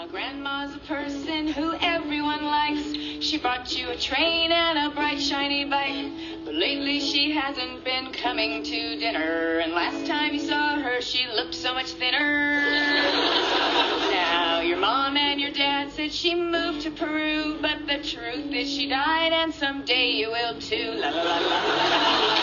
Now, Grandma's a person who everyone likes. She brought you a train and a bright, shiny bike. But lately she hasn't been coming to dinner. And last time you saw her, she looked so much thinner. now, your mom and your dad said she moved to Peru. But the truth is she died, and someday you will too. La la la la la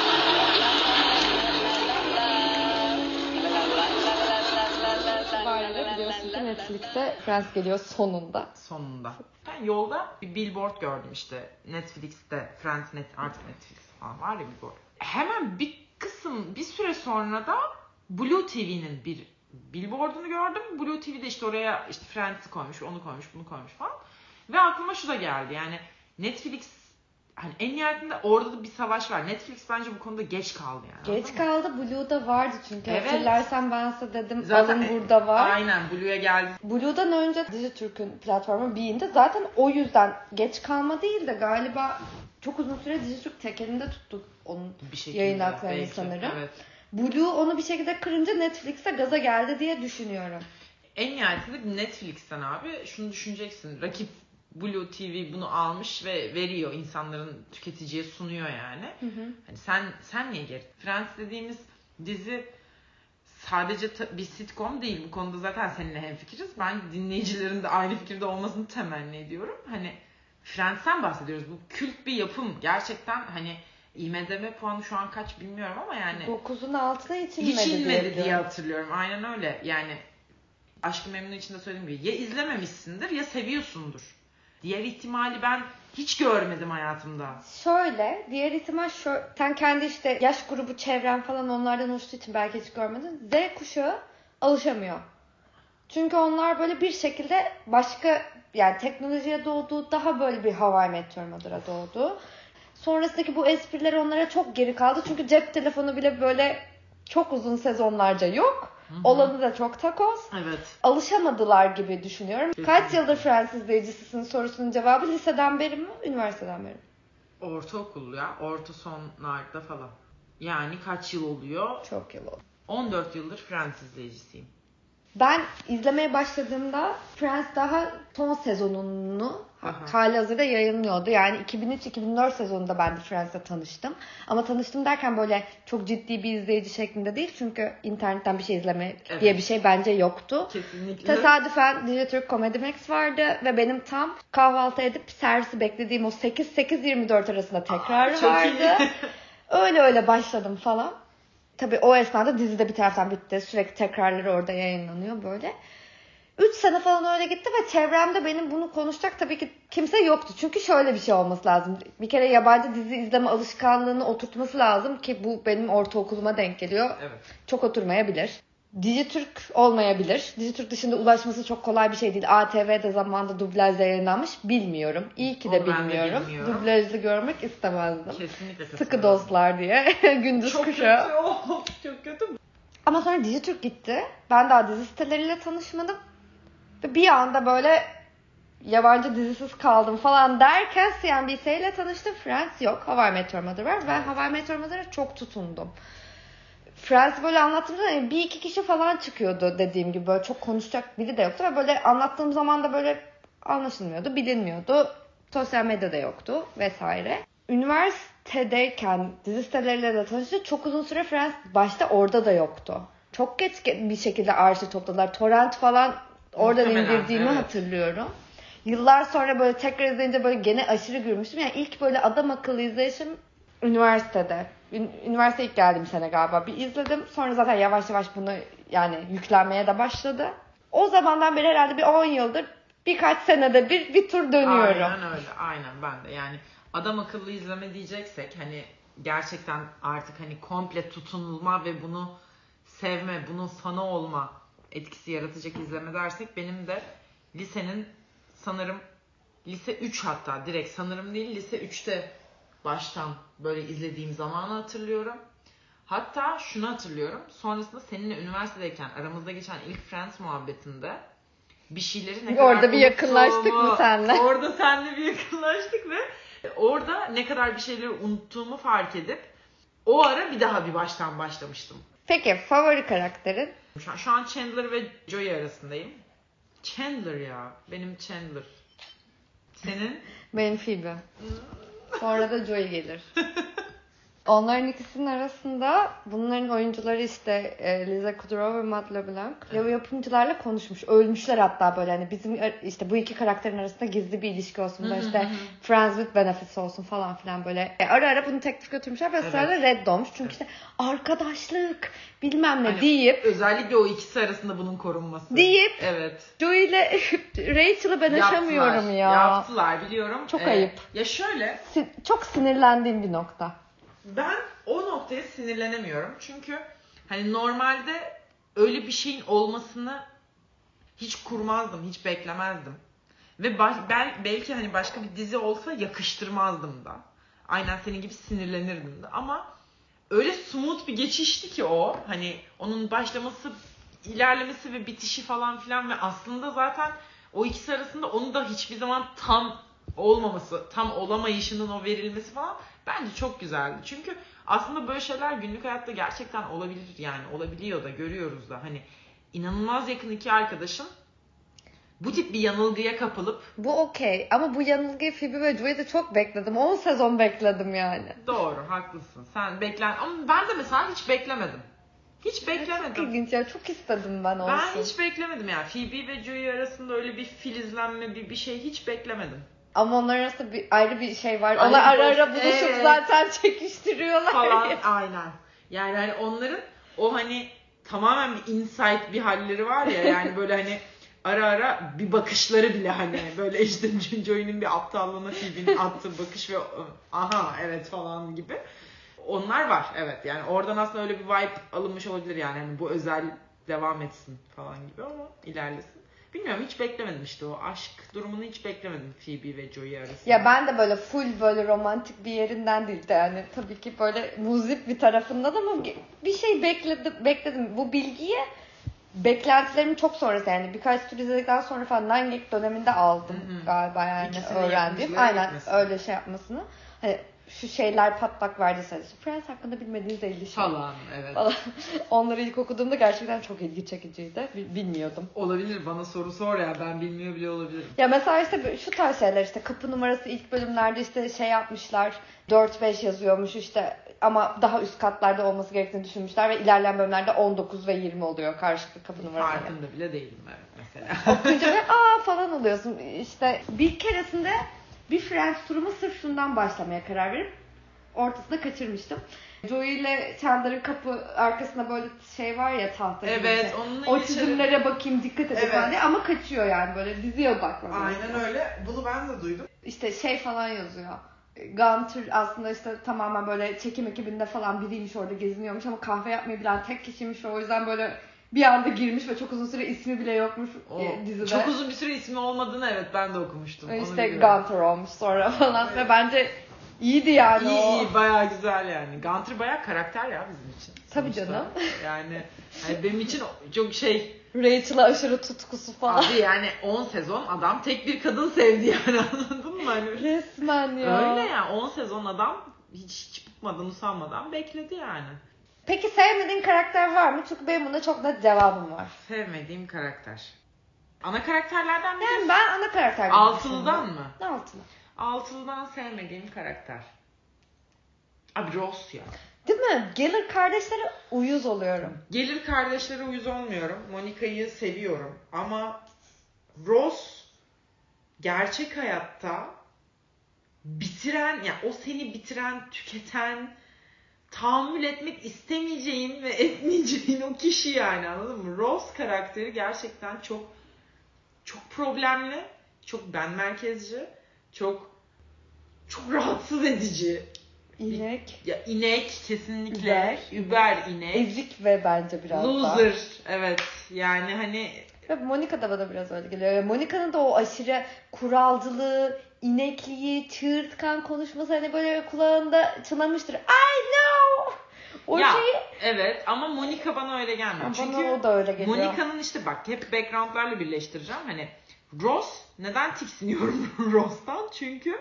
biliyorsun ki Netflix'e Friends geliyor sonunda. Sonunda. Ben yolda bir billboard gördüm işte. Netflix'te Friends net artık Netflix falan var ya billboard. Hemen bir kısım bir süre sonra da Blue TV'nin bir billboardunu gördüm. Blue TV'de işte oraya işte Friends'i koymuş, onu koymuş, bunu koymuş falan. Ve aklıma şu da geldi yani Netflix hani en nihayetinde orada da bir savaş var. Netflix bence bu konuda geç kaldı yani. Geç kaldı. Blue'da vardı çünkü. Evet. Hatırlarsan ben size dedim Zaten alın burada var. Aynen Blue'ya geldi. Blue'dan önce Dijitürk'ün platformu Bean'de zaten o yüzden geç kalma değil de galiba çok uzun süre Dijitürk tekelinde tuttu onun Bir şekilde. yayın haklarını belki. sanırım. Evet. Blue onu bir şekilde kırınca Netflix'e gaza geldi diye düşünüyorum. En nihayetinde Netflix'ten abi şunu düşüneceksin. Rakip Blue TV bunu almış ve veriyor insanların tüketiciye sunuyor yani. Hani sen sen niye geri? Friends dediğimiz dizi sadece bir sitcom değil. Bu konuda zaten seninle hemfikiriz. Ben dinleyicilerin de aynı fikirde olmasını temenni ediyorum. Hani Friends'ten bahsediyoruz. Bu kült bir yapım. Gerçekten hani IMDB puanı şu an kaç bilmiyorum ama yani 9'un altına hiç inmedi, hiç inmedi diye biliyorum. hatırlıyorum. Aynen öyle. Yani Aşkı Memnu içinde söylediğim gibi ya izlememişsindir ya seviyorsundur. Diğer ihtimali ben hiç görmedim hayatımda. Şöyle, diğer ihtimal şu, sen kendi işte yaş grubu çevren falan onlardan oluştuğu için belki hiç görmedin. Z kuşağı alışamıyor. Çünkü onlar böyle bir şekilde başka yani teknolojiye doğdu, daha böyle bir Hawaii Meteor Mother'a doğdu. Sonrasındaki bu espriler onlara çok geri kaldı. Çünkü cep telefonu bile böyle çok uzun sezonlarca yok. Olanı da çok takoz. Evet. Alışamadılar gibi düşünüyorum. Kesinlikle. Kaç yıldır Fransız izleyicisinin sorusunun cevabı liseden beri mi, üniversiteden beri mi? Ortaokul ya. Orta sonlarda falan. Yani kaç yıl oluyor? Çok yıl oldu. 14 yıldır Friends izleyicisiyim. Ben izlemeye başladığımda Friends daha son sezonunu hali hazırda yayınlıyordu. Yani 2003-2004 sezonunda ben de Friends'le tanıştım. Ama tanıştım derken böyle çok ciddi bir izleyici şeklinde değil. Çünkü internetten bir şey izleme Evet. diye bir şey bence yoktu. Kesinlikle. Tesadüfen Dijitürk Comedy Max vardı ve benim tam kahvaltı edip servisi beklediğim o 8-8-24 arasında tekrar vardı. öyle öyle başladım falan. Tabii o esnada dizi de bir taraftan bitti. Sürekli tekrarları orada yayınlanıyor böyle. 3 sene falan öyle gitti ve çevremde benim bunu konuşacak tabii ki kimse yoktu. Çünkü şöyle bir şey olması lazım. Bir kere yabancı dizi izleme alışkanlığını oturtması lazım ki bu benim ortaokuluma denk geliyor. Evet. Çok oturmayabilir. Dijitürk olmayabilir. Dijitürk dışında ulaşması çok kolay bir şey değil. ATV'de zamanında dublajla yayınlanmış. Bilmiyorum. İyi ki de Onu ben de bilmiyorum. bilmiyorum. Dublajlı görmek istemezdim. Kesinlikle Sıkı dostlar diye. Gündüz Çok kuşağı. kötü. Çok kötü. Ama sonra Dijitürk gitti. Ben daha dizi siteleriyle tanışmadım. Ve bir anda böyle yabancı dizisiz kaldım falan derken CNBC ile tanıştım. Friends yok. Hawaii Meteor Mother var. Ve Hawaii Meteor Mother'a çok tutundum. Friends böyle anlattığımda hani bir iki kişi falan çıkıyordu dediğim gibi. Böyle çok konuşacak biri de yoktu. Ve böyle anlattığım zaman da böyle anlaşılmıyordu, bilinmiyordu. Sosyal medyada yoktu vesaire. Üniversitedeyken dizi siteleriyle de tanıştık. Çok uzun süre Friends başta orada da yoktu. Çok geç bir şekilde arşiv topladılar. Torrent falan oradan Muhtemelen, indirdiğimi evet. hatırlıyorum. Yıllar sonra böyle tekrar izleyince böyle gene aşırı gülmüştüm. Yani ilk böyle adam akıllı izleyişim üniversitede. Ün- Üniversite ilk geldiğim sene galiba bir izledim. Sonra zaten yavaş yavaş bunu yani yüklenmeye de başladı. O zamandan beri herhalde bir 10 yıldır birkaç senede bir bir tur dönüyorum. Aynen öyle. Aynen ben de. Yani adam akıllı izleme diyeceksek hani gerçekten artık hani komple tutunulma ve bunu sevme, bunun fanı olma etkisi yaratacak izleme dersek benim de lisenin sanırım lise 3 hatta direkt sanırım değil lise 3'te baştan böyle izlediğim zamanı hatırlıyorum. Hatta şunu hatırlıyorum. Sonrasında seninle üniversitedeyken aramızda geçen ilk Friends muhabbetinde bir şeyleri ne kadar Orada bir yakınlaştık mı senle? Orada seninle bir yakınlaştık ve orada ne kadar bir şeyleri unuttuğumu fark edip o ara bir daha bir baştan başlamıştım. Peki favori karakterin? Şu an, şu an Chandler ve Joey arasındayım. Chandler ya. Benim Chandler. Senin? Benim Phoebe. Sonra da Joey gelir. Onların ikisinin arasında bunların oyuncuları işte e, Liza Kudrow ve Matt LeBlanc ya bu yapımcılarla konuşmuş. Ölmüşler hatta böyle hani bizim e, işte bu iki karakterin arasında gizli bir ilişki olsun. Bunlar işte Friends with Benefits olsun falan filan böyle. E, ara ara bunu teklif götürmüşler ve Evet. ısrarla reddolmuş. Çünkü işte arkadaşlık bilmem ne Hani deyip Özellikle o ikisi arasında bunun korunması. Deyip- Evet. Joey ile Rachel'ı ben aşamıyorum Yaptılar. ya. Yaptılar biliyorum. Çok Ee, ayıp. Ya şöyle Sin- çok sinirlendiğim bir nokta. Ben o noktaya sinirlenemiyorum. Çünkü hani normalde öyle bir şeyin olmasını hiç kurmazdım, hiç beklemezdim. Ve bel- belki hani başka bir dizi olsa yakıştırmazdım da. Aynen senin gibi sinirlenirdim de. Ama öyle smooth bir geçişti ki o. Hani onun başlaması, ilerlemesi ve bitişi falan filan ve aslında zaten o ikisi arasında onu da hiçbir zaman tam olmaması, tam olamayışının o verilmesi falan bence çok güzeldi. Çünkü aslında böyle şeyler günlük hayatta gerçekten olabilir yani. Olabiliyor da görüyoruz da. Hani inanılmaz yakın iki arkadaşın bu tip bir yanılgıya kapılıp Bu okey ama bu yanılgıyı Phoebe ve Joey'de çok bekledim. 10 sezon bekledim yani. doğru haklısın. Sen beklen ama ben de mesela hiç beklemedim. Hiç Çok beklemedim. ilginç ya çok istedim ben olsun. Ben hiç beklemedim yani. Phoebe ve Joey arasında öyle bir filizlenme bir, bir şey hiç beklemedim. Ama onlar arasında bir, ayrı bir şey var. Ayrı Onlar ara bir ara boş- buluşup Evet. zaten çekiştiriyorlar. Falan aynen. Yani hani onların o hani tamamen bir insight bir halleri var ya yani böyle hani ara ara bir bakışları bile hani böyle işte Joey'nin bir aptallığına Phoebe'nin attığı bakış ve aha evet falan gibi. Onlar var evet yani oradan aslında öyle bir vibe alınmış olabilir yani hani bu özel devam etsin falan gibi ama ilerlesin. Bilmiyorum hiç beklemedim işte o aşk durumunu hiç beklemedim Phoebe ve Joey arasında. Ya ben de böyle full böyle romantik bir yerinden değil de yani tabii ki böyle muzip bir tarafından ama bir şey bekledim, bekledim. Bu bilgiyi beklentilerimin çok sonrası yani birkaç tur izledikten sonra falan Gag döneminde aldım Hı hı. galiba yani İkisinin öğrendim. yapımcıları Aynen gitmesin. öyle şey yapmasını. Hani şu şeyler patlak verdi sadece. Friends hakkında bilmediğiniz 50 şey. falan evet. Falan. Onları ilk okuduğumda gerçekten çok ilgi çekiciydi. Bil- Bilmiyordum. Olabilir bana soru sor ya ben bilmiyor bile olabilirim. Ya mesela işte şu tarz şeyler işte kapı numarası ilk bölümlerde işte şey yapmışlar 4-5 yazıyormuş işte ama daha üst katlarda olması gerektiğini düşünmüşler ve ilerleyen bölümlerde 19 ve 20 oluyor karşılıklı kapı numaraları. Farkında bile değilim evet mesela. Okuyunca böyle aa falan oluyorsun. İşte bir keresinde bir Friends turumu sırf şundan başlamaya karar verip ortasında kaçırmıştım. Joey ile Chandler'ın kapı arkasında böyle şey var ya tahta evet onunla O geçelim. çizimlere bakayım dikkat edin Evet. diye ama kaçıyor yani böyle diziye odaklanıyor. Aynen öyle. Bunu ben de duydum. işte şey falan yazıyor. Gunter aslında işte tamamen böyle çekim ekibinde falan biriymiş orada geziniyormuş ama kahve yapmayı bilen tek kişiymiş o yüzden böyle bir anda girmiş ve çok uzun süre ismi bile yokmuş O, e, dizide. çok uzun bir süre ismi olmadığını evet ben de okumuştum. İşte. Gunter olmuş sonra falan Evet. ve bence iyiydi yani İyi o. iyi bayağı güzel yani. Gunter bayağı karakter ya bizim için. Tabii sonuçta. canım. Yani, hani benim için çok şey Rachel'a aşırı tutkusu falan. abi yani 10 sezon adam tek bir kadın sevdi yani anladın mı? Hani Resmen ya. Öyle ya 10 sezon adam hiç, hiç bıkmadan usanmadan bekledi yani. Peki sevmediğin karakter var mı? Çünkü benim buna çok net cevabım var. Sevmediğim karakter. Ana karakterlerden biri. Yani ben ana karakter Altılıdan mı? Ne altılı? Altılıdan sevmediğim karakter. Abi Ross ya. Değil mi? Gelir kardeşlere uyuz oluyorum. Gelir kardeşlere uyuz olmuyorum. Monica'yı seviyorum. Ama Ross gerçek hayatta bitiren, ya o seni bitiren, tüketen, tahammül etmek istemeyeceğin ve etmeyeceğin o kişi yani anladın mı? Ross karakteri gerçekten çok çok problemli, çok ben merkezci, çok çok rahatsız edici. İnek, Ya inek kesinlikle. Über. Über inek. ezik ve bence biraz daha. Loser. Evet. Yani hani Ve Monica da bana biraz öyle geliyor. Monica'nın da o aşırı kuralcılığı, inekliği, çığırtkan konuşması hani böyle kulağında çınlamıştır. I know! O Ya, evet ama Monica bana öyle gelmiyor. bana Çünkü o da öyle geliyor. Monica'nın işte bak hep backgroundlarla birleştireceğim. Hani Ross neden tiksiniyorum Ross'tan? Çünkü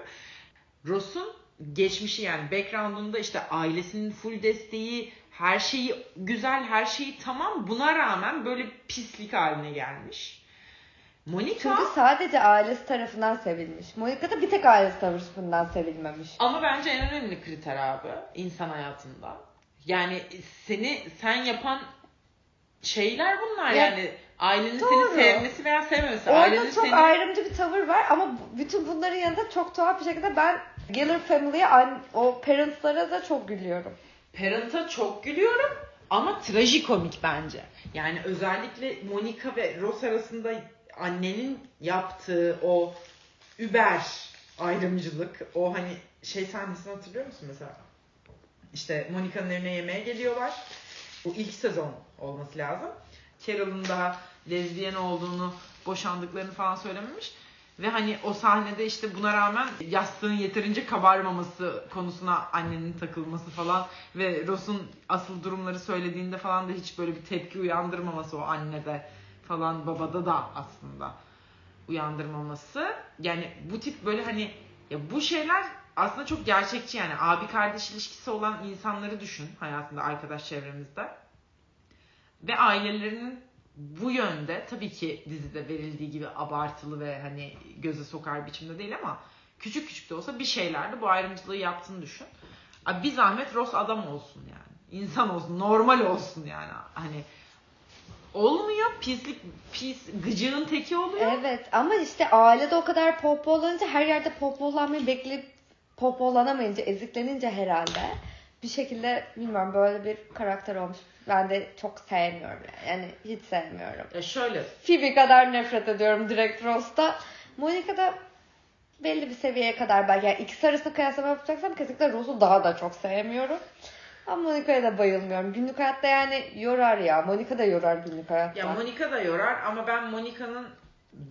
Ross'un geçmişi yani background'unda işte ailesinin full desteği, her şeyi güzel, her şeyi tamam. Buna rağmen böyle pislik haline gelmiş. Monica Çünkü sadece ailesi tarafından sevilmiş. Monica da bir tek ailesi tarafından sevilmemiş. ama bence en önemli kriter abi insan hayatında. Yani seni sen yapan şeyler bunlar Ya, yani ailenin doğru. seni sevmesi veya sevmemesi. Orada ailenin çok seni ayrımcı bir tavır var ama bütün bunların yanında çok tuhaf bir şekilde ben Geller Family'ye an- o parents'lara da çok gülüyorum. Parent'a çok gülüyorum ama trajikomik bence. Yani özellikle Monica ve Ross arasında annenin yaptığı o über ayrımcılık, o hani şey sahnesini hatırlıyor musun mesela? İşte Monica'nın evine yemeğe geliyorlar. Bu ilk sezon olması lazım. Carol'ın daha lezbiyen olduğunu, boşandıklarını falan söylememiş. Ve hani o sahnede işte buna rağmen yastığın yeterince kabarmaması konusuna annenin takılması falan ve Ross'un asıl durumları söylediğinde falan da hiç böyle bir tepki uyandırmaması o annede falan babada da aslında uyandırmaması. Yani bu tip böyle hani ya bu şeyler aslında çok gerçekçi yani abi kardeş ilişkisi olan insanları düşün hayatında arkadaş çevremizde. Ve ailelerinin bu yönde tabii ki dizide verildiği gibi abartılı ve hani göze sokar biçimde değil ama küçük küçük de olsa bir şeylerde bu ayrımcılığı yaptığını düşün. Abi bir zahmet Ross adam olsun yani. İnsan olsun, normal olsun yani. Hani olmuyor, pislik, pis, gıcığın teki oluyor. Evet ama işte ailede o kadar pohpohlanınca her yerde pohpohlanmayı bekleyip pohpohlanamayınca, eziklenince herhalde bir şekilde bilmiyorum böyle bir karakter olmuş. Ben de çok sevmiyorum yani. Yani hiç sevmiyorum. Ya şöyle, Phoebe kadar nefret ediyorum direkt Ross'ta. Monica da belli bir seviyeye kadar belki yani ikisi arasında kıyaslama yapacaksam kesinlikle Ross'u daha da çok sevmiyorum. Ama Monica'ya da bayılmıyorum. Günlük hayatta yani yorar ya. Monica da yorar günlük hayatta. Ya Monica da yorar ama ben Monica'nın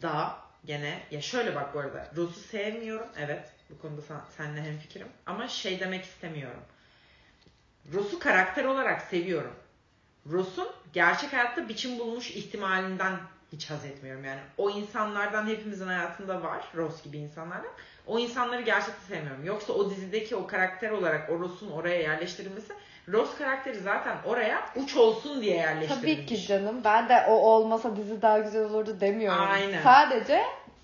da gene ya şöyle bak bu arada Ross'u sevmiyorum evet bu konuda sen, seninle hemfikirim ama şey demek istemiyorum. Ross'u karakter olarak seviyorum. Ross'un gerçek hayatta biçim bulmuş ihtimalinden hiç haz etmiyorum yani. O insanlardan hepimizin hayatında var. Ross gibi insanlardan. O insanları gerçekten sevmiyorum. Yoksa o dizideki o karakter olarak o Ross'un oraya yerleştirilmesi Ross karakteri zaten oraya uç olsun diye yerleştirilmiş. Tabii ki canım. Ben de o olmasa dizi daha güzel olurdu demiyorum. Aynen. Sadece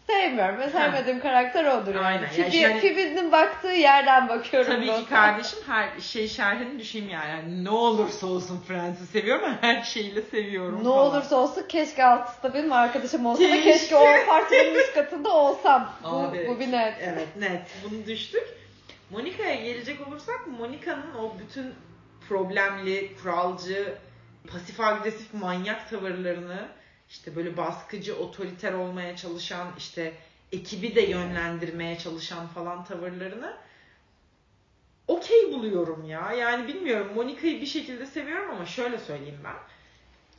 sevmiyorum ve sevmediğim karakter odur yani. Aynen. Ya Phoebe, işte hani- Phoebe'nin baktığı yerden bakıyorum. Tabii ki kardeşim her şey şerhini düşeyim yani. Yani ne olursa olsun Friends'i seviyorum ama her şeyle seviyorum Ne falan. olursa olsun keşke altısta benim arkadaşım olsa da Keşke. keşke o partinin üst katında olsam. Bu, Abi, bu bir net. Evet net. Bunu düştük. Monica'ya gelecek olursak Monica'nın o bütün problemli, kuralcı, pasif agresif manyak tavırlarını işte böyle baskıcı, otoriter olmaya çalışan, işte ekibi de yönlendirmeye çalışan falan tavırlarını okey buluyorum ya. Yani bilmiyorum Monica'yı bir şekilde seviyorum ama şöyle söyleyeyim ben.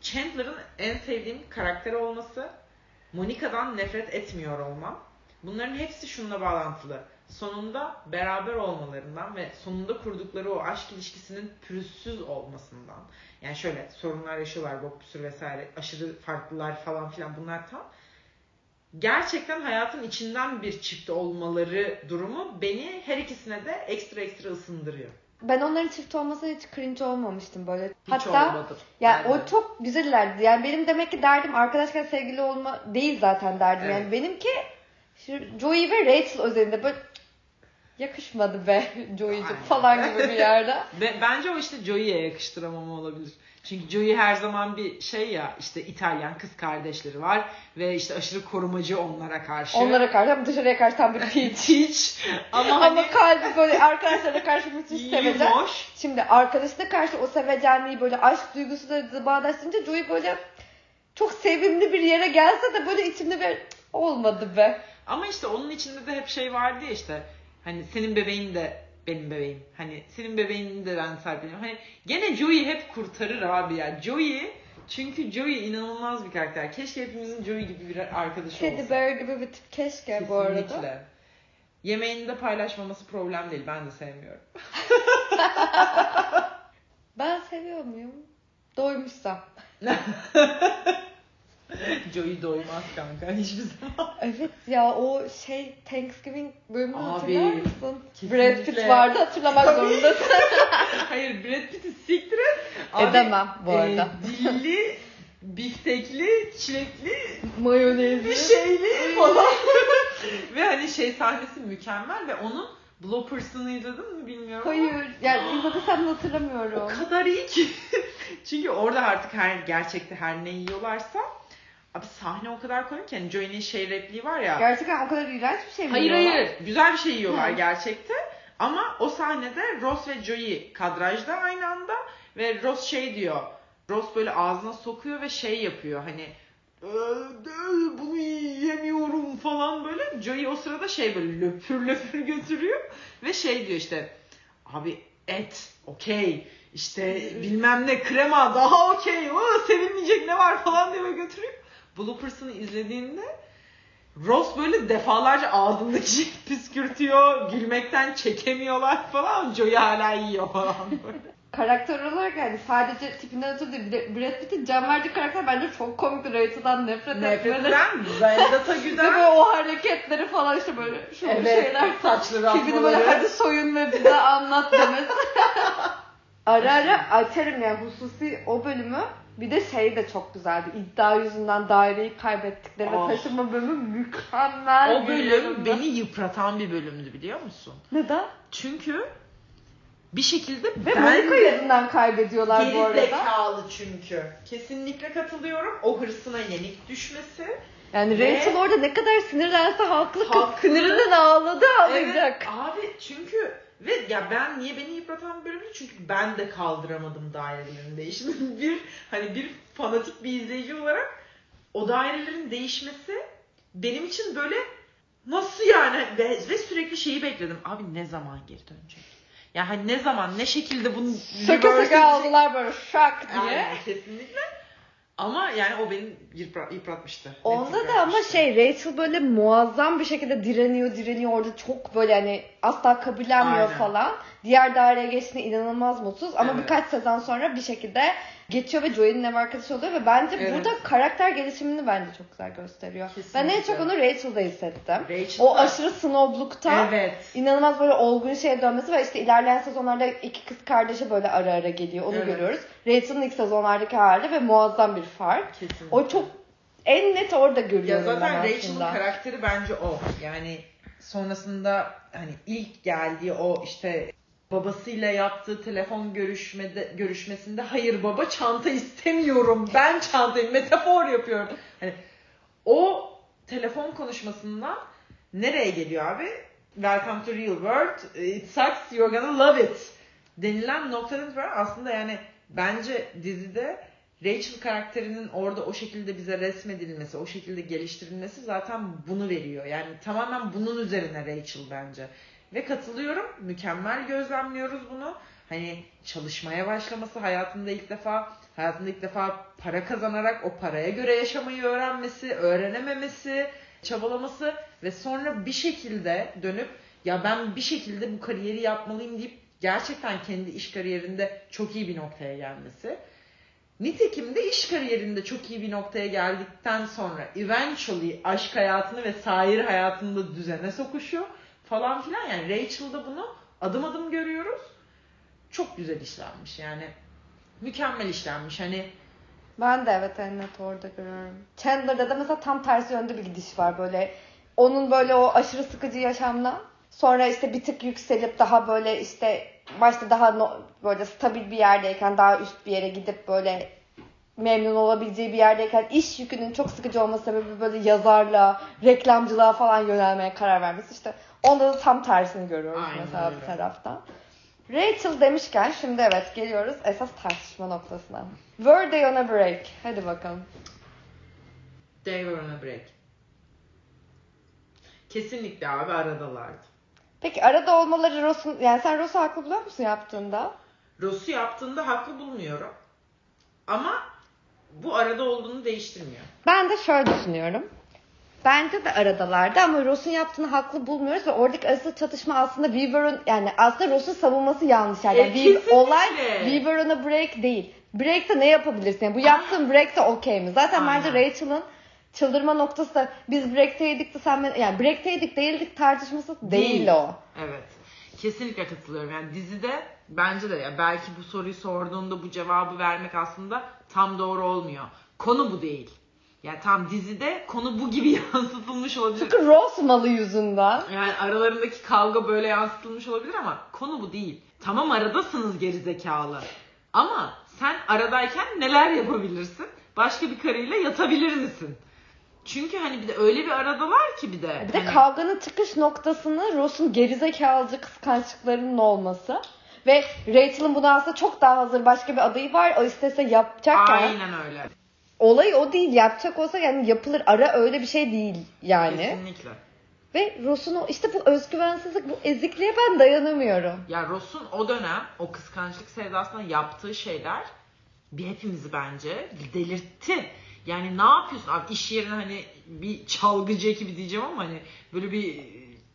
Chandler'ın en sevdiğim karakter olması, Monica'dan nefret etmiyor olmam. Bunların hepsi şununla bağlantılı. Sonunda beraber olmalarından ve sonunda kurdukları o aşk ilişkisinin pürüzsüz olmasından. Yani şöyle sorunlar yaşıyorlar, bok püsür vesaire, aşırı farklılar falan filan bunlar tam. Gerçekten hayatın içinden bir çift olmaları durumu beni her ikisine de ekstra ekstra ısındırıyor. Ben onların çift olmasına hiç cringe olmamıştım böyle. Hiç Hatta olmadım. ya de. o çok güzellerdi. Yani benim demek ki derdim arkadaşken sevgili olma değil zaten derdim. Evet. Yani benimki şu Joey ve Rachel özelinde böyle "Cık, yakışmadı be Joey'cim falan gibi bir yerde. Ve bence o işte Joey'e yakıştıramama olabilir. Çünkü Joey her zaman bir şey ya işte İtalyan kız kardeşleri var ve işte aşırı korumacı onlara karşı. Onlara karşı ama dışarıya karşı tam bir peach. hiç ama Ama hani kalbi böyle arkadaşlarına karşı müthiş sevecen. Şimdi arkadaşına karşı o sevecenliği böyle aşk duygusu da bağdaştırınca Joey böyle çok sevimli bir yere gelse de böyle içimde bir olmadı be. Ama işte onun içinde de hep şey vardı ya işte hani senin bebeğin de benim bebeğim. Hani senin bebeğini de ben sahipleniyorum. Hani gene Joey hep kurtarır abi ya. Joey çünkü Joey inanılmaz bir karakter. Keşke hepimizin Joey gibi bir arkadaşı Teddy olsa. Bear gibi bir tip keşke bu arada. Kesinlikle. Yemeğini de paylaşmaması problem değil. Ben de sevmiyorum. Ben seviyor muyum? Doymuşsam. Joey doymaz kanka hiçbir zaman. Evet ya o şey Thanksgiving bölümünü Abi, hatırlar mısın? kesinlikle. Brad Pitt vardı hatırlamak Tabii. zorundasın. Hayır Brad Pitt'i siktir et. Edemem bu e, arada. dilli biftekli, çilekli, Mayonezli. bir şeyli falan. ve hani şey sahnesi mükemmel ve onun bloopers'ını izledin mi bilmiyorum. ama Hayır. Yani izlediysem de hatırlamıyorum. O kadar iyi ki. Çünkü orada artık her gerçekte her ne yiyorlarsa abi sahne o kadar komik ki. Yani Joey'nin şey repliği var ya. Gerçekten o kadar iğrenç bir şey mi? Hayır yiyorlar? hayır. Güzel bir şey yiyorlar Hı. gerçekte. Ama o sahnede Ross ve Joey kadrajda aynı anda ve Ross şey diyor. Ross böyle ağzına sokuyor ve şey yapıyor hani "Ee, bunu yiyemiyorum falan böyle. Joey o sırada şey böyle löpür löpür götürüyor ve şey diyor işte abi et okey işte bilmem ne krema daha okey o sevilmeyecek ne var falan diye götürüyor. Bloopers'ını izlediğinde Ross böyle defalarca ağzındaki şey püskürtüyor. Gülmekten çekemiyorlar falan. Joey hala yiyor falan böyle. Karakter olarak yani sadece tipinden ötürü değil. Brad- Pitt'in can verdiği karakter bence çok komikti. Rachel'dan nefret, Nefret etmeleri. eden Zendata Ve böyle güzel. o hareketleri falan işte böyle şu şeyler. saçları Tipini böyle hadi soyun ve bize anlat demesi. ara ara açarım yani hususi o bölümü. Bir de şey de çok güzeldi. İddia yüzünden daireyi kaybettikleri Oh. ve taşıma bölümü mükemmel. O bölüm ben. beni yıpratan bir bölümdü biliyor musun? Neden? Çünkü bir şekilde Ve ben Monica de yüzünden kaybediyorlar bu arada. zekalı çünkü. Kesinlikle katılıyorum. O hırsına yenik düşmesi. Yani Ve- Rachel orada ne kadar sinirlense haklı. Haklı. sinirinden ağladı ağlayacak. Evet abi çünkü ve ya ben niye beni yıpratan bir bölümdü? Çünkü ben de kaldıramadım dairelerin değişimini. bir hani bir fanatik bir izleyici olarak o dairelerin değişmesi benim için böyle nasıl yani ve, ve sürekli şeyi bekledim. Abi ne zaman geri dönecek? Ya hani ne zaman ne şekilde bunu şaka edecek? aldılar böyle şak diye. Aynen, kesinlikle. Ama yani o beni yıpra- yıpratmıştı. Onda da ama şey Rachel böyle muazzam bir şekilde direniyor direniyor orada çok böyle hani asla kabullenmiyor Aynen. falan. Diğer daireye geçtiğinde inanılmaz mutsuz ama Evet. birkaç sezon sonra bir şekilde geçiyor ve Joey'nin ev arkadaşı oluyor ve bence Evet. burada karakter gelişimini bence çok güzel gösteriyor. Ben en Kesinlikle. çok onu Rachel'da hissettim. Rachel O aşırı snobblukta Evet. inanılmaz böyle olgun şeye dönmesi ve işte ilerleyen sezonlarda iki kız kardeşi böyle ara ara geliyor. Onu Evet. görüyoruz. Rachel'ın ilk sezonlardaki hali ve muazzam bir fark. Kesinlikle. O çok en net orada Ya görüyorum zaten ben Rachel'ın aslında. karakteri bence o. Yani sonrasında hani ilk geldiği o işte babasıyla yaptığı telefon görüşmede görüşmesinde hayır baba çanta istemiyorum. Ben çantayı metafor yapıyorum. Hani o telefon konuşmasından nereye geliyor abi? Welcome to real world. It sucks. You're gonna love it. Denilen noktadan itibaren aslında yani bence dizide Rachel karakterinin orada o şekilde bize resmedilmesi, o şekilde geliştirilmesi zaten bunu veriyor. Yani tamamen bunun üzerine Rachel bence. Ve katılıyorum. Mükemmel gözlemliyoruz bunu. Hani çalışmaya başlaması hayatında ilk defa, hayatında ilk defa para kazanarak o paraya göre yaşamayı öğrenmesi, öğrenememesi, çabalaması ve sonra bir şekilde dönüp ya ben bir şekilde bu kariyeri yapmalıyım deyip gerçekten kendi iş kariyerinde çok iyi bir noktaya gelmesi. Nitekim de iş kariyerinde çok iyi bir noktaya geldikten sonra eventually aşk hayatını ve sair hayatını da düzene sokuşuyor falan filan. Yani Rachel'da bunu adım adım görüyoruz. Çok güzel işlenmiş yani. Mükemmel işlenmiş. Hani Ben de evet en net orada görüyorum. Chandler'da da mesela tam tersi yönde bir gidiş var böyle. Onun böyle o aşırı sıkıcı yaşamla sonra işte bir tık yükselip daha böyle işte başta daha no- böyle stabil bir yerdeyken daha üst bir yere gidip böyle memnun olabileceği bir yerdeyken iş yükünün çok sıkıcı olması sebebi böyle yazarlığa, reklamcılığa falan yönelmeye karar vermesi. İşte onda da tam tersini görüyoruz Aynen mesela öyle. bir taraftan. Rachel demişken şimdi evet geliyoruz esas tartışma noktasına. Were they on a break? Hadi bakalım. they were on a break. Kesinlikle abi aradalardı. Peki arada olmaları Ross'un yani sen Ross'u haklı buluyor musun yaptığında? Ross'u yaptığında haklı bulmuyorum. Ama bu arada olduğunu değiştirmiyor. Ben de şöyle düşünüyorum. Bence de aradalardı ama Ross'un yaptığını haklı bulmuyoruz ve oradaki asıl çatışma aslında Weaver'ın yani aslında Ross'un savunması yanlış yani. E, Weaver- olay Weaver on a break değil. Break'te ne yapabilirsin? Yani bu yaptığın break'te okey mi? Zaten Aynen. bence Rachel'ın çıldırma noktası da biz break'teydik de sen ben yani break'teydik değildik tartışması değil, Değil. o. Evet. Kesinlikle katılıyorum. Yani dizide bence de ya belki bu soruyu sorduğunda bu cevabı vermek aslında tam doğru olmuyor. Konu bu değil. Yani tam dizide konu bu gibi yansıtılmış olabilir. Çünkü Ross malı yüzünden. Yani aralarındaki kavga böyle yansıtılmış olabilir ama konu bu değil. Tamam aradasınız gerizekalı. Ama sen aradayken neler yapabilirsin? Başka bir karıyla yatabilir misin? Çünkü hani bir de öyle bir aradalar ki bir de. Bir de Hani- kavganın çıkış noktasını Ross'un gerizekalıcı kıskançlıklarının olması. Ve Rachel'ın buna aslında çok daha hazır başka bir adayı var. O istese yapacakken. Aynen öyle. Olay o değil. Yapacak olsa yani yapılır. Ara öyle bir şey değil yani. Kesinlikle. Ve Ross'un o işte bu özgüvensizlik, bu ezikliğe ben dayanamıyorum. Ya Ross'un o dönem o kıskançlık sevdasında yaptığı şeyler bir hepimizi bence delirtti. Yani ne yapıyorsun abi iş yerine hani bir çalgıcı ekibi diyeceğim ama hani böyle bir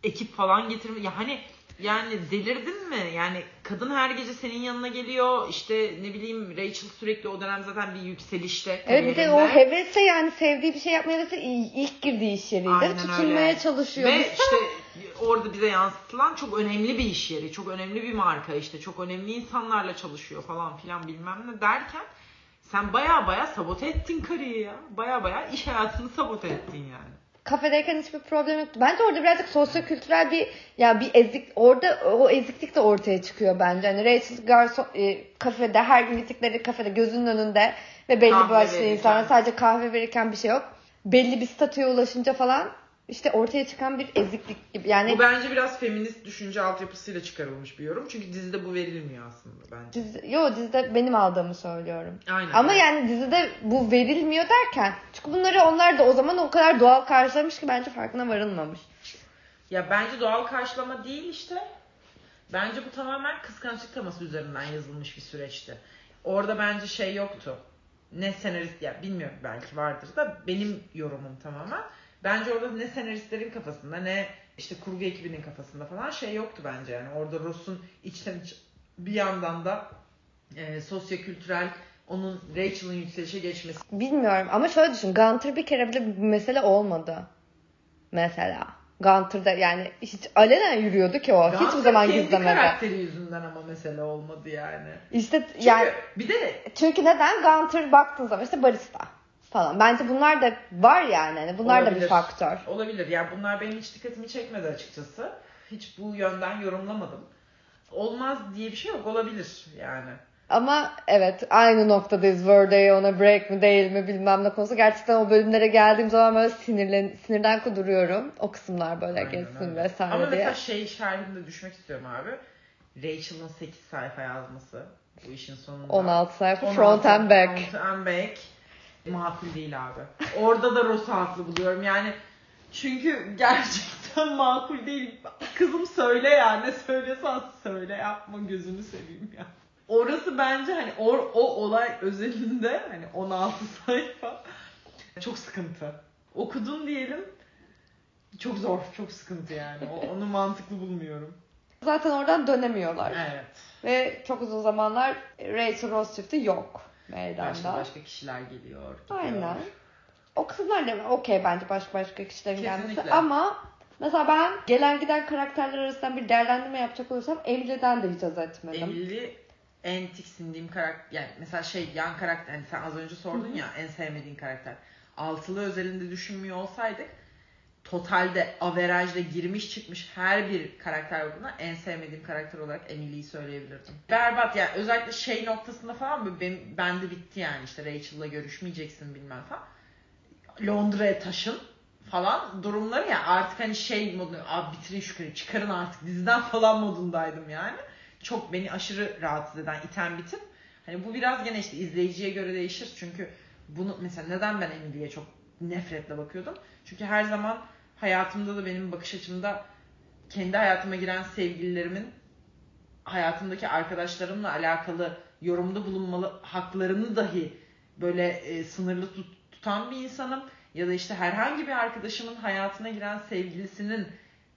ekip falan getirme ya hani yani delirdin mi? Yani kadın her gece senin yanına geliyor. İşte ne bileyim Rachel sürekli o dönem zaten bir yükselişte. Evet bir de o hevese yani sevdiği bir şey yapmaya hevese ilk girdiği iş yeriydi. Aynen Tutunmaya öyle. çalışıyor. Ve işte orada bize yansıtılan çok önemli bir iş yeri, çok önemli bir marka işte, çok önemli insanlarla çalışıyor falan filan bilmem ne derken sen baya baya sabote ettin karıyı ya. Baya baya iş hayatını sabote ettin yani. kafedeyken hiçbir problem yoktu. Bence orada birazcık sosyokültürel bir ya bir ezik orada o eziklik de ortaya çıkıyor bence. Hani Rachel garson e, kafede her gün gittikleri kafede gözünün önünde ve belli Kahve başlı insanlar sadece kahve verirken bir şey yok. Belli bir statüye ulaşınca falan işte ortaya çıkan bir eziklik gibi. Yani Bu bence biraz feminist düşünce altyapısıyla çıkarılmış bir yorum. Çünkü dizide bu verilmiyor aslında bence. dizi, yo dizide benim aldığımı söylüyorum. Aynen. Ama yani dizide bu verilmiyor derken çünkü bunları onlar da o zaman o kadar doğal karşılamış ki bence farkına varılmamış. Ya bence doğal karşılama değil işte. Bence bu tamamen kıskançlık teması üzerinden yazılmış bir süreçti. Orada bence şey yoktu. Ne senarist ya bilmiyorum belki vardır da benim yorumum tamamen. Bence orada ne senaristlerin kafasında ne işte kurgu ekibinin kafasında falan şey yoktu bence yani. Orada Ross'un içten iç bir yandan da e, sosyokültürel onun Rachel'ın yükselişe geçmesi. Bilmiyorum ama şöyle düşün. Gunter bir kere bile bir mesele olmadı. Mesela. Gunter'da yani hiç alenen yürüyordu ki o. Hiçbir Gunter zaman kendi gizlemedi. karakteri yüzünden ama mesele olmadı yani. İşte Çünkü yani bir de çünkü neden Gunter baktığın zaman işte barista falan. Bence bunlar da var yani. Hani bunlar da bir Olabilir. faktör. Olabilir. Yani bunlar benim hiç dikkatimi çekmedi açıkçası. Hiç bu yönden yorumlamadım. Olmaz diye bir şey yok. Olabilir yani. Ama evet aynı noktadayız. Were they on a break mi değil mi bilmem ne konusu. Gerçekten o bölümlere geldiğim zaman böyle sinirlen, sinirden kuduruyorum. O kısımlar böyle Aynen geçsin öyle. vesaire Ama diye. mesela şey şerhinde düşmek istiyorum abi. Rachel'ın 8 sayfa yazması. Bu işin sonunda. 16 sayfa 16 front and back. Front and back. Makul değil abi. Orada da Ross'u haklı buluyorum. Yani çünkü gerçekten makul değil. Kızım söyle ya. Ne söylesen söyle. Yapma gözünü seveyim ya. Orası bence hani o, o olay özelinde hani 16 sayfa çok sıkıntı. Okudun diyelim çok zor, çok sıkıntı yani. Onu mantıklı bulmuyorum. Zaten oradan dönemiyorlar. Evet. Ve çok uzun zamanlar Rachel Ross çifti yok meydanda. Başka başka kişiler geliyor. gidiyor. Aynen. O kısımlar da okey bence başka başka kişilerin gelmesi. Kesinlikle. Ama mesela ben gelen giden karakterler arasından bir değerlendirme yapacak olursam Emily'den de hiç haz etmedim. Emily en tiksindiğim karakter yani mesela şey yan karakter hani sen az önce sordun ya en sevmediğin karakter. Altılı özelinde düşünmüyor olsaydık totalde averajla girmiş çıkmış her bir karakter grubuna en sevmediğim karakter olarak Emily'yi söyleyebilirdim. Berbat yani özellikle şey noktasında falan böyle benim, bende bitti yani işte Rachel'la görüşmeyeceksin bilmem falan. Londra'ya taşın falan durumları ya artık hani şey modu abi bitirin şu klibi çıkarın artık diziden falan modundaydım yani. Çok beni aşırı rahatsız eden iten bitip hani bu biraz gene işte izleyiciye göre değişir çünkü bunu mesela neden ben Emily'ye çok nefretle bakıyordum? Çünkü her zaman hayatımda da benim bakış açımda kendi hayatıma giren sevgililerimin hayatımdaki arkadaşlarımla alakalı yorumda bulunmalı haklarını dahi böyle e, sınırlı tut- tutan bir insanım. Ya da işte herhangi bir arkadaşımın hayatına giren sevgilisinin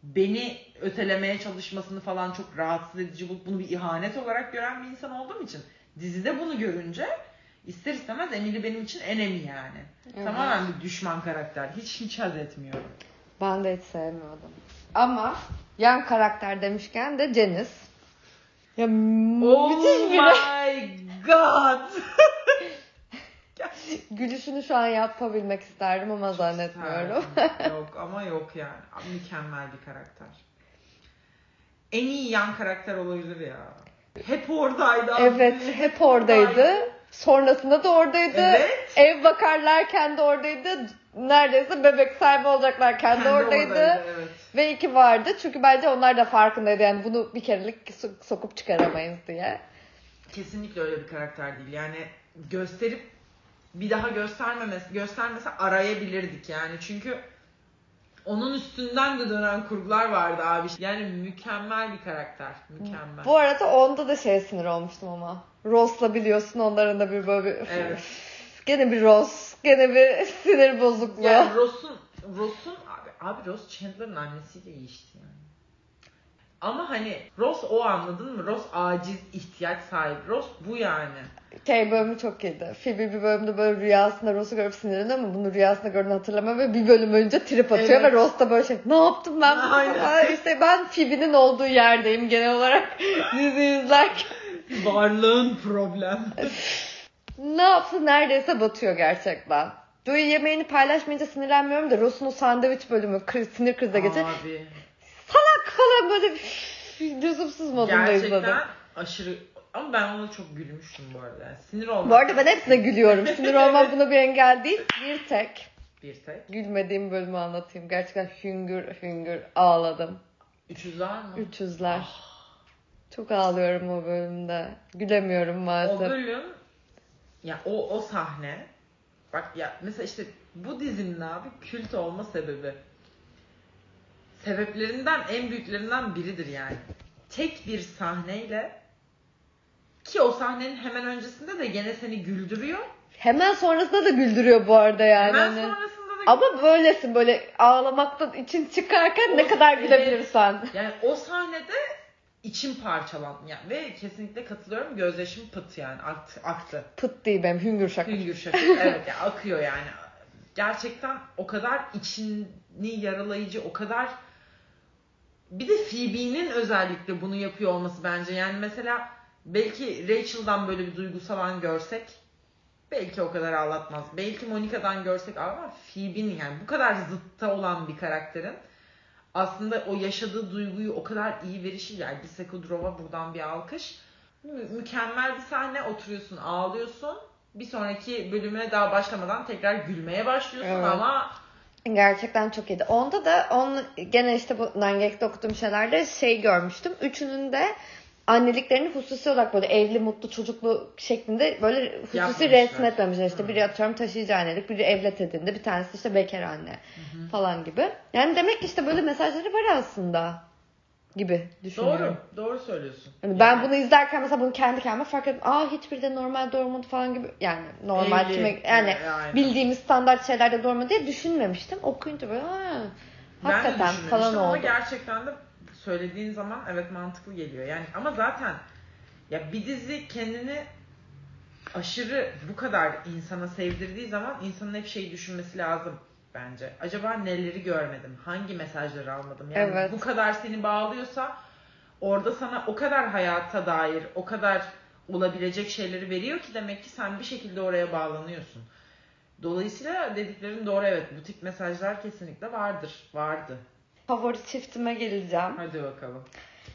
beni ötelemeye çalışmasını falan çok rahatsız edici bulup bunu bir ihanet olarak gören bir insan olduğum için dizide bunu görünce ister istemez Emily benim için enemi yani. Evet. Tamamen bir düşman karakter. Hiç hiç haz etmiyorum. Ben de hiç sevmiyordum. Ama yan karakter demişken de Janice. Ya Oh müthiş biri. my god. Gülüşünü şu an yapabilmek isterdim ama zannetmiyorum. Yok ama yok yani. Mükemmel bir karakter. En iyi yan karakter olabilir ya. Hep oradaydı. abi. Evet hep oradaydı. Sonrasında da oradaydı. Evet. Ev bakarlarken de oradaydı. Neredeyse bebek sahibi olacaklarken de Kendi oradaydı. Evet. Ve iki vardı. Çünkü bence onlar da farkındaydı. Yani bunu bir kerelik so- sokup çıkaramayız diye. Kesinlikle öyle bir karakter değil. Yani gösterip bir daha göstermemesi, göstermese arayabilirdik yani. Çünkü onun üstünden de dönen kurgular vardı abi. Yani mükemmel bir karakter. Mükemmel. Bu arada onda da şey sinir olmuştum ama. Ross'la biliyorsun onların da bir böyle bir... Evet. Gene bir Ross. Gene bir sinir bozukluğu. Yani Ross'un Ross'un abi, abi Ross Chandler'ın annesiyle iyi işte yani. Ama hani Ross o anladın mı? Ross aciz, ihtiyaç sahibi. Ross bu yani. Şey bölümü çok iyiydi. Phoebe bir bölümde böyle rüyasında Ross'u görüp sinirleniyor ama bunu rüyasında gördüğünü hatırlamıyor ve bir bölüm önce trip atıyor Evet. ve Ross da böyle şey ne yaptım ben? Aynen. İşte ben Phoebe'nin olduğu yerdeyim genel olarak dizi izlerken. Varlığın problem. Ne yaptı neredeyse batıyor gerçekten. Joey yemeğini paylaşmayınca sinirlenmiyorum da Ross'un o sandviç bölümü kri- sinir krize geçer. Abi. Salak falan böyle lüzumsuz modunda izledim. Gerçekten aşırı ama ben ona çok gülmüştüm bu arada. Yani sinir olmak. Bu arada ben hepsine gülüyorum. Sinir olmam buna bir engel değil. Bir tek bir tek. gülmediğim bölümü anlatayım. Gerçekten hüngür hüngür ağladım. 300 var mı? 300'ler. Çok ağlıyorum o bölümde. Gülemiyorum O maalesef. bölüm ya o o sahne bak ya mesela işte bu dizinin abi kült olma sebebi sebeplerinden en büyüklerinden biridir yani. Tek bir sahneyle ki o sahnenin hemen öncesinde de gene seni güldürüyor. Hemen sonrasında da güldürüyor bu arada yani. hemen Hani. sonrasında da Ama böylesin böyle ağlamaktan için çıkarken ne O- kadar evet. gülebilirsen. yani o sahnede içim parçalan yani ve kesinlikle katılıyorum gözyaşım pıt yani aktı. aktı. Pıt değil benim hüngür şaka. Hüngür şakır. Evet ya akıyor yani. Gerçekten o kadar içini yaralayıcı, o kadar bir de Phoebe'nin özellikle bunu yapıyor olması bence. Yani mesela belki Rachel'dan böyle bir duygusal an görsek belki o kadar ağlatmaz. Belki Monica'dan görsek ama Phoebe'nin yani bu kadar zıtta olan bir karakterin aslında o yaşadığı duyguyu o kadar iyi verişi yani Lisa Kudrow'a buradan bir alkış. Mü- mükemmel bir sahne oturuyorsun ağlıyorsun bir sonraki bölüme daha başlamadan tekrar gülmeye başlıyorsun Evet. ama Gerçekten çok iyiydi. Onda da on, gene işte bu Nangek'te okuduğum şeylerde şey görmüştüm. Üçünün de anneliklerini hususi olarak böyle evli, mutlu, çocuklu şeklinde böyle hususi Yapmamışlar. resmetmemişler. İşte Hı. biri atıyorum taşıyıcı annelik, biri evlat edindi, bir tanesi işte bekar anne falan gibi. Yani demek ki işte böyle mesajları var aslında gibi düşünüyorum. doğru doğru söylüyorsun. Hani ben Yani bunu izlerken mesela bunu kendi kendime fark ettim. Aa hiçbiri de normal doğurmadı falan gibi. Yani normal Evli. kime yani Aynen. bildiğimiz standart şeylerde doğurmadı diye düşünmemiştim. Okuyunca böyle ha ben de hakikaten falan ama oldu. gerçekten de söylediğin zaman evet mantıklı geliyor. Yani ama zaten ya bir dizi kendini aşırı bu kadar insana sevdirdiği zaman insanın hep şeyi düşünmesi lazım bence. Acaba neleri görmedim? Hangi mesajları almadım? Yani Evet. bu kadar seni bağlıyorsa orada sana o kadar hayata dair, o kadar olabilecek şeyleri veriyor ki demek ki sen bir şekilde oraya bağlanıyorsun. Dolayısıyla dediklerin doğru evet. Bu tip mesajlar kesinlikle vardır. Vardı. Favori çiftime geleceğim. Hadi bakalım.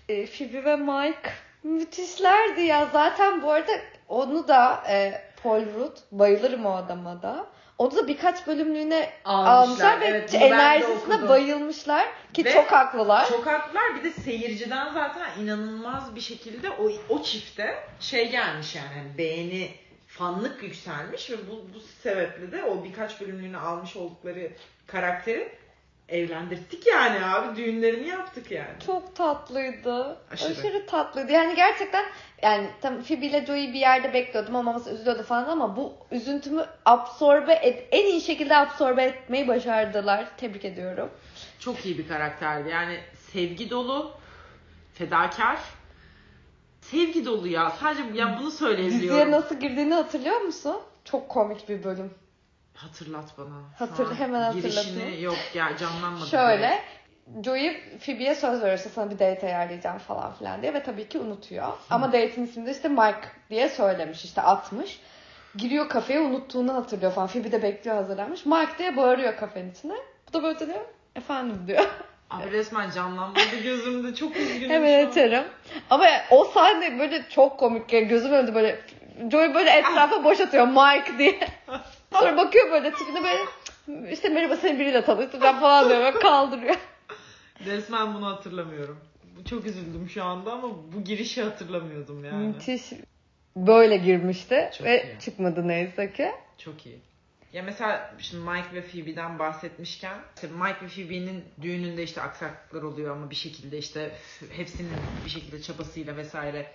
E, Phoebe ve Mike müthişlerdi ya. Zaten bu arada onu da e, Paul Rudd bayılırım o adama da. Onu da birkaç bölümlüğüne Almışlar, almışlar, ve evet, enerjisine bayılmışlar ki Ve çok haklılar. Çok haklılar. Bir de seyirciden zaten inanılmaz bir şekilde o, o çifte şey gelmiş yani hani beğeni fanlık yükselmiş ve bu, bu sebeple de o birkaç bölümlüğüne almış oldukları karakteri evlendirdik yani abi. Düğünlerini yaptık yani. Çok tatlıydı. Aşırı. Aşırı. tatlıydı. Yani gerçekten yani tam Phoebe ile Joey'i bir yerde bekliyordum ama mesela üzülüyordu falan ama bu üzüntümü absorbe et, en iyi şekilde absorbe etmeyi başardılar. Tebrik ediyorum. Çok iyi bir karakterdi. Yani sevgi dolu, fedakar. Sevgi dolu ya. Sadece ya bunu söyleyebiliyorum. Diziye nasıl girdiğini hatırlıyor musun? Çok komik bir bölüm. Hatırlat bana. Hatır- hemen Girişini hatırlatayım. yok ya canlanmadı. Şöyle Joey Phoebe'ye söz veriyor işte sana bir date ayarlayacağım falan filan diye ve tabii ki unutuyor. Ama date'in ismini de işte Mike diye söylemiş işte atmış. Giriyor kafeye unuttuğunu hatırlıyor falan. Phoebe de bekliyor hazırlanmış. Mike diye bağırıyor kafenin içine. Bu da böyle diyor. Efendim diyor. Abi resmen canlanmadı gözümde çok üzgünüm Hemen açarım. Ama o sahne böyle çok komik. Gözüm önünde böyle Joey böyle etrafa boş atıyor Mike diye. Sonra bakıyor böyle tipine böyle işte merhaba seni biriyle tanıştıracağım falan diyor. Böyle kaldırıyor. Resmen bunu hatırlamıyorum. Çok üzüldüm şu anda ama bu girişi hatırlamıyordum yani. Müthiş. Böyle girmişti Çok ve iyi. çıkmadı neyse ki. Çok iyi. Ya mesela şimdi Mike ve Phoebe'den bahsetmişken işte Mike ve Phoebe'nin düğününde işte aksaklıklar oluyor ama bir şekilde işte hepsinin bir şekilde çabasıyla vesaire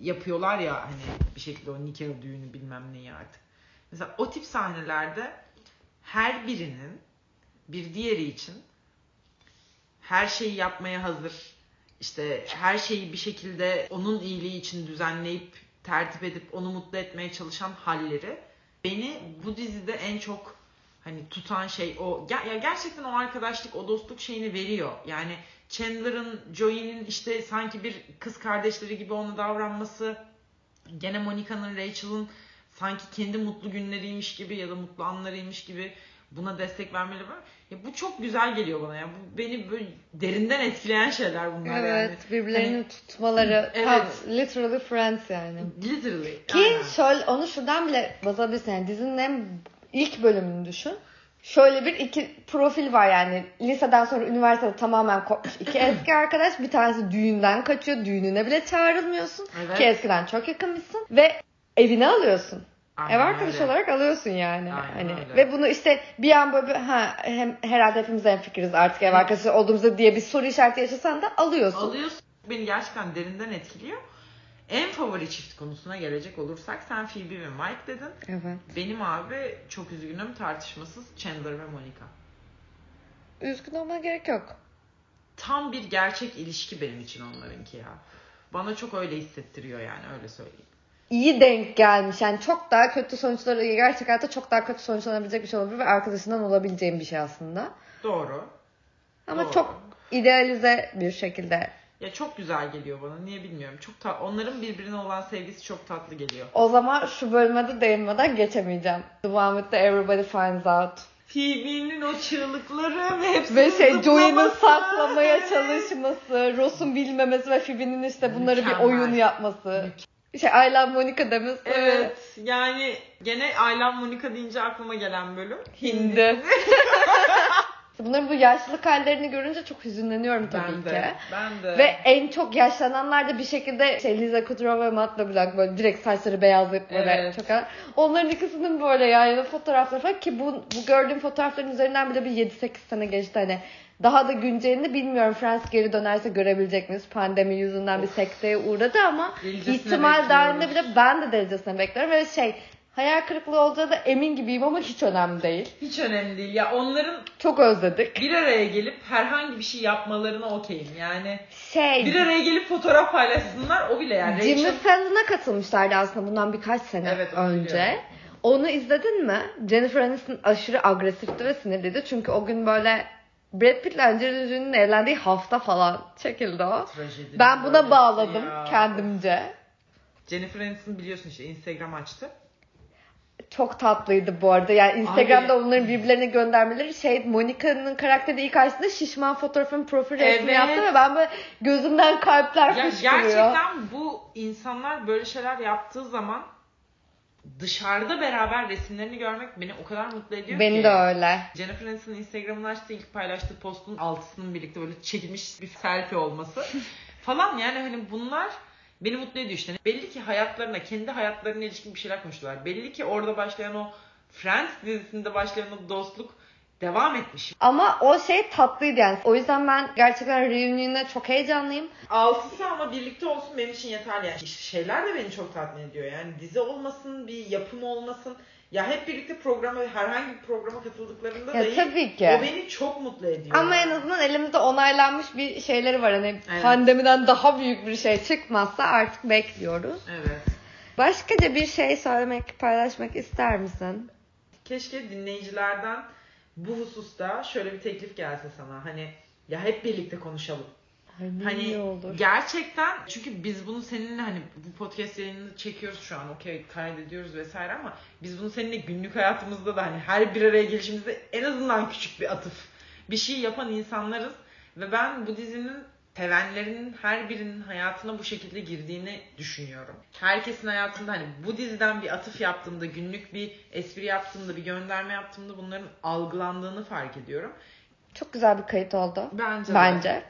yapıyorlar ya hani bir şekilde o nikah düğünü bilmem neyi artık. Mesela o tip sahnelerde her birinin bir diğeri için her şeyi yapmaya hazır. işte her şeyi bir şekilde onun iyiliği için düzenleyip tertip edip onu mutlu etmeye çalışan halleri beni bu dizide en çok hani tutan şey o ya, ya gerçekten o arkadaşlık o dostluk şeyini veriyor. Yani Chandler'ın Joey'nin işte sanki bir kız kardeşleri gibi ona davranması gene Monica'nın Rachel'ın sanki kendi mutlu günleriymiş gibi ya da mutlu anlarıymış gibi buna destek vermeleri var. Ya bu çok güzel geliyor bana ya. Bu beni böyle derinden etkileyen şeyler bunlar yani. Evet birbirlerini tutmaları Evet. tam literally friends yani. Literally. Ki aynen. şöyle onu şuradan bile baz alabilirsin. Yani dizinin en ilk bölümünü düşün. Şöyle bir iki profil var yani. Liseden sonra üniversitede tamamen kopmuş iki eski arkadaş. Bir tanesi düğünden kaçıyor. Düğününe bile çağrılmıyorsun. Evet. Ki eskiden çok yakınmışsın. Ve evine alıyorsun. Aynen Ev arkadaşı öyle. olarak alıyorsun yani. Aynen hani öyle. ve bunu işte bir an böyle ha hem herhalde hepimiz en fikiriz artık ev arkadaşı olduğumuzda diye bir soru işareti yaşasan da alıyorsun. alıyorsun. Beni gerçekten derinden etkiliyor. En favori çift konusuna gelecek olursak sen Phoebe ve Mike dedin. Evet. Benim abi çok üzgünüm tartışmasız Chandler ve Monica. Üzgün olmana gerek yok. Tam bir gerçek ilişki benim için onlarınki ya. Bana çok öyle hissettiriyor yani öyle söyleyeyim. İyi denk gelmiş. Yani çok daha kötü sonuçları gerçek hayatta çok daha kötü sonuçlanabilecek bir şey olabilir ve arkadaşından olabileceğim bir şey aslında. Doğru. Ama Doğru. çok idealize bir şekilde. Ya çok güzel geliyor bana. Niye bilmiyorum. Çok ta- onların birbirine olan sevgisi çok tatlı geliyor. O zaman şu bölüme de değinmeden geçemeyeceğim. The one with the everybody finds out. Phoebe'nin o çığlıkları ve hepsinin Ve şey Joey'nin saklamaya çalışması, Ross'un bilmemesi ve Phoebe'nin işte bunları Mükemmel. bir oyun yapması. Şey Aylan Monica demesi. Evet. Yani gene Aylan Monica deyince aklıma gelen bölüm. Hindi. Bunların bu yaşlılık hallerini görünce çok hüzünleniyorum tabii Ben ki. de. Ben de. Ve en çok yaşlananlar da bir şekilde şey Liza Kudrow ve Matt LeBlanc böyle direkt saçları beyazlayıp böyle Evet. çok Onların ikisinin böyle yani fotoğrafları falan ki bu, bu gördüğüm fotoğrafların üzerinden bile bir 7-8 sene geçti hani. Daha da güncelini bilmiyorum. Friends geri dönerse görebilecek miyiz? Pandemi yüzünden bir sekteye uğradı ama Delicesine ihtimal dahilinde bile ben de derecesine bekliyorum. Ve şey hayal kırıklığı olacağı da emin gibiyim ama hiç önemli değil. Hiç önemli değil. Ya onların Çok özledik. bir araya gelip herhangi bir şey yapmalarına okeyim. Yani Şey bir araya gelip fotoğraf paylaşsınlar o bile yani. Jimmy Rachel- Fallon'a katılmışlardı aslında bundan birkaç sene Evet, önce. biliyorum. Onu izledin mi? Jennifer Aniston aşırı agresifti ve sinirliydi. Çünkü o gün böyle Brad Pitt'le Angelina Jolie'nin evlendiği hafta falan çekildi o. Trajedi Ben buna bağladım ya. kendimce. Jennifer Aniston biliyorsun işte Instagram açtı. Çok tatlıydı bu arada. Yani Instagram'da Abi- onların birbirlerine göndermeleri şey Monica'nın karakteri ilk açtığında şişman fotoğrafın profil resmi Evet. yaptı ve ben böyle gözümden kalpler Ya fışkırıyor. gerçekten bu insanlar böyle şeyler yaptığı zaman dışarıda beraber resimlerini görmek beni o kadar mutlu ediyor ki. Beni de öyle. Jennifer Aniston'ın Instagram'ını açtı ilk paylaştığı postun altısının birlikte böyle çekilmiş bir selfie olması falan yani hani bunlar beni mutlu ediyor işte. Belli ki hayatlarına, kendi hayatlarına ilişkin bir şeyler konuştular. Belli ki orada başlayan o Friends dizisinde başlayan o dostluk devam etmiş. Ama o şey tatlıydı yani. O yüzden ben gerçekten reunion'e çok heyecanlıyım. Altısı ama birlikte olsun benim için yeterli. Yani şeyler de beni çok tatmin ediyor. Yani dizi olmasın, bir yapım olmasın. Ya hep birlikte programa, herhangi bir programa katıldıklarında Ya dahi tabii ki. o beni çok mutlu ediyor. Ama en azından elimizde onaylanmış bir şeyleri var. Hani Evet. pandemiden daha büyük bir şey çıkmazsa artık bekliyoruz. Evet. Başkaca bir şey söylemek, paylaşmak ister misin? Keşke dinleyicilerden bu hususta şöyle bir teklif gelse sana. Hani ya hep birlikte konuşalım. Ay Hani iyi olur. gerçekten çünkü biz bunu seninle hani bu podcast yayınını çekiyoruz şu an okey kaydediyoruz vesaire ama biz bunu seninle günlük hayatımızda da hani her bir araya gelişimizde en azından küçük bir atıf bir şey yapan insanlarız ve ben bu dizinin sevenlerinin her birinin hayatına bu şekilde girdiğini düşünüyorum. Herkesin hayatında hani bu diziden bir atıf yaptığımda, günlük bir espri yaptığımda, bir gönderme yaptığımda bunların algılandığını fark ediyorum. Çok güzel bir kayıt oldu. Bence de. Bence.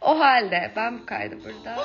O halde ben bu kaydı burada